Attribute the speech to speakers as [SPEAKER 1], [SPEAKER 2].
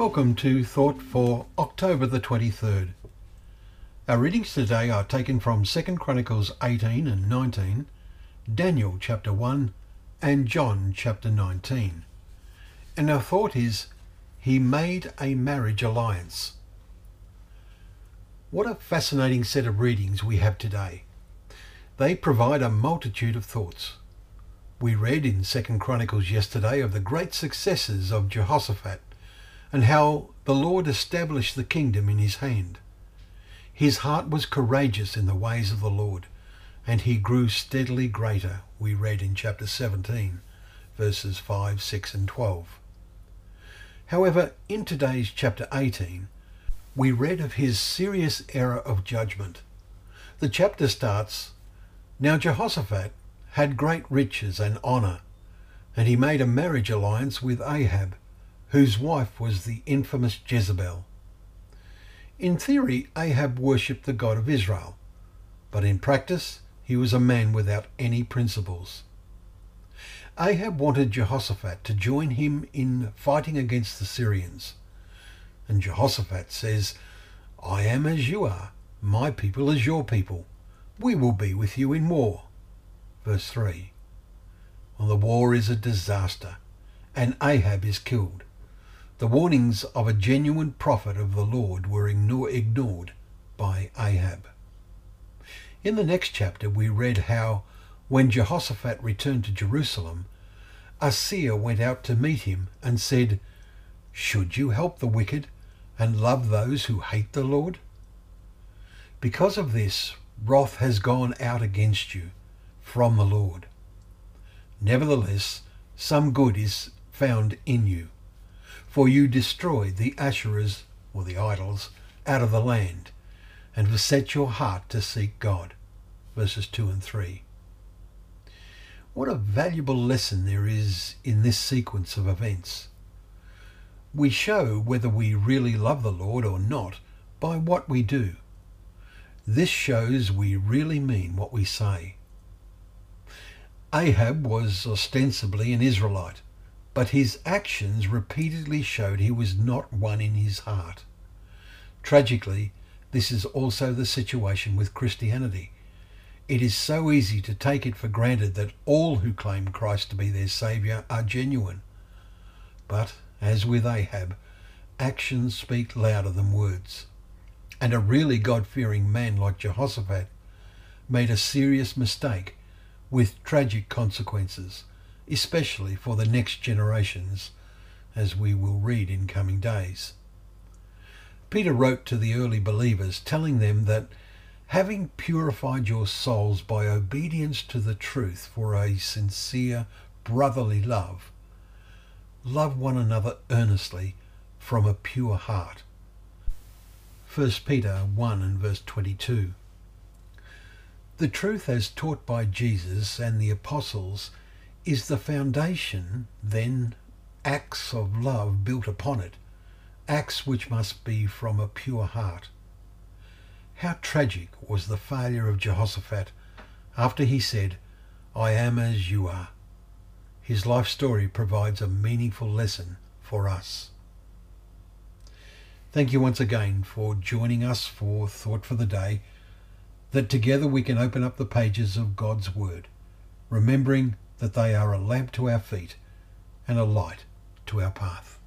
[SPEAKER 1] Welcome to Thought for October the 23rd. Our readings today are taken from 2 Chronicles 18 and 19, Daniel chapter 1, and John chapter 19. And our thought is, He made a marriage alliance. What a fascinating set of readings we have today. They provide a multitude of thoughts. We read in 2 Chronicles yesterday of the great successes of Jehoshaphat and how the Lord established the kingdom in his hand. His heart was courageous in the ways of the Lord, and he grew steadily greater, we read in chapter 17, verses 5, 6, and 12. However, in today's chapter 18, we read of his serious error of judgment. The chapter starts, Now Jehoshaphat had great riches and honour, and he made a marriage alliance with Ahab, whose wife was the infamous Jezebel. In theory, Ahab worshipped the God of Israel, but in practice, he was a man without any principles. Ahab wanted Jehoshaphat to join him in fighting against the Syrians. And Jehoshaphat says, I am as you are, my people as your people. We will be with you in war. Verse 3. Well, the war is a disaster, and Ahab is killed. The warnings of a genuine prophet of the Lord were ignored by Ahab. In the next chapter, we read how, when Jehoshaphat returned to Jerusalem, a seer went out to meet him and said, Should you help the wicked and love those who hate the Lord? Because of this, wrath has gone out against you from the Lord. Nevertheless, some good is found in you for you destroyed the Asherahs, or the idols, out of the land, and have set your heart to seek God. Verses 2 and 3. What a valuable lesson there is in this sequence of events. We show whether we really love the Lord or not by what we do. This shows we really mean what we say. Ahab was ostensibly an Israelite, but his actions repeatedly showed he was not one in his heart. Tragically, this is also the situation with Christianity. It is so easy to take it for granted that all who claim Christ to be their Saviour are genuine. But, as with Ahab, actions speak louder than words. And a really God-fearing man like Jehoshaphat made a serious mistake with tragic consequences especially for the next generations, as we will read in coming days. Peter wrote to the early believers, telling them that having purified your souls by obedience to the truth for a sincere brotherly love, love one another earnestly from a pure heart. 1 Peter 1 and verse 22. The truth as taught by Jesus and the apostles is the foundation then acts of love built upon it, acts which must be from a pure heart. How tragic was the failure of Jehoshaphat after he said, I am as you are. His life story provides a meaningful lesson for us. Thank you once again for joining us for Thought for the Day, that together we can open up the pages of God's Word, remembering that they are a lamp to our feet and a light to our path.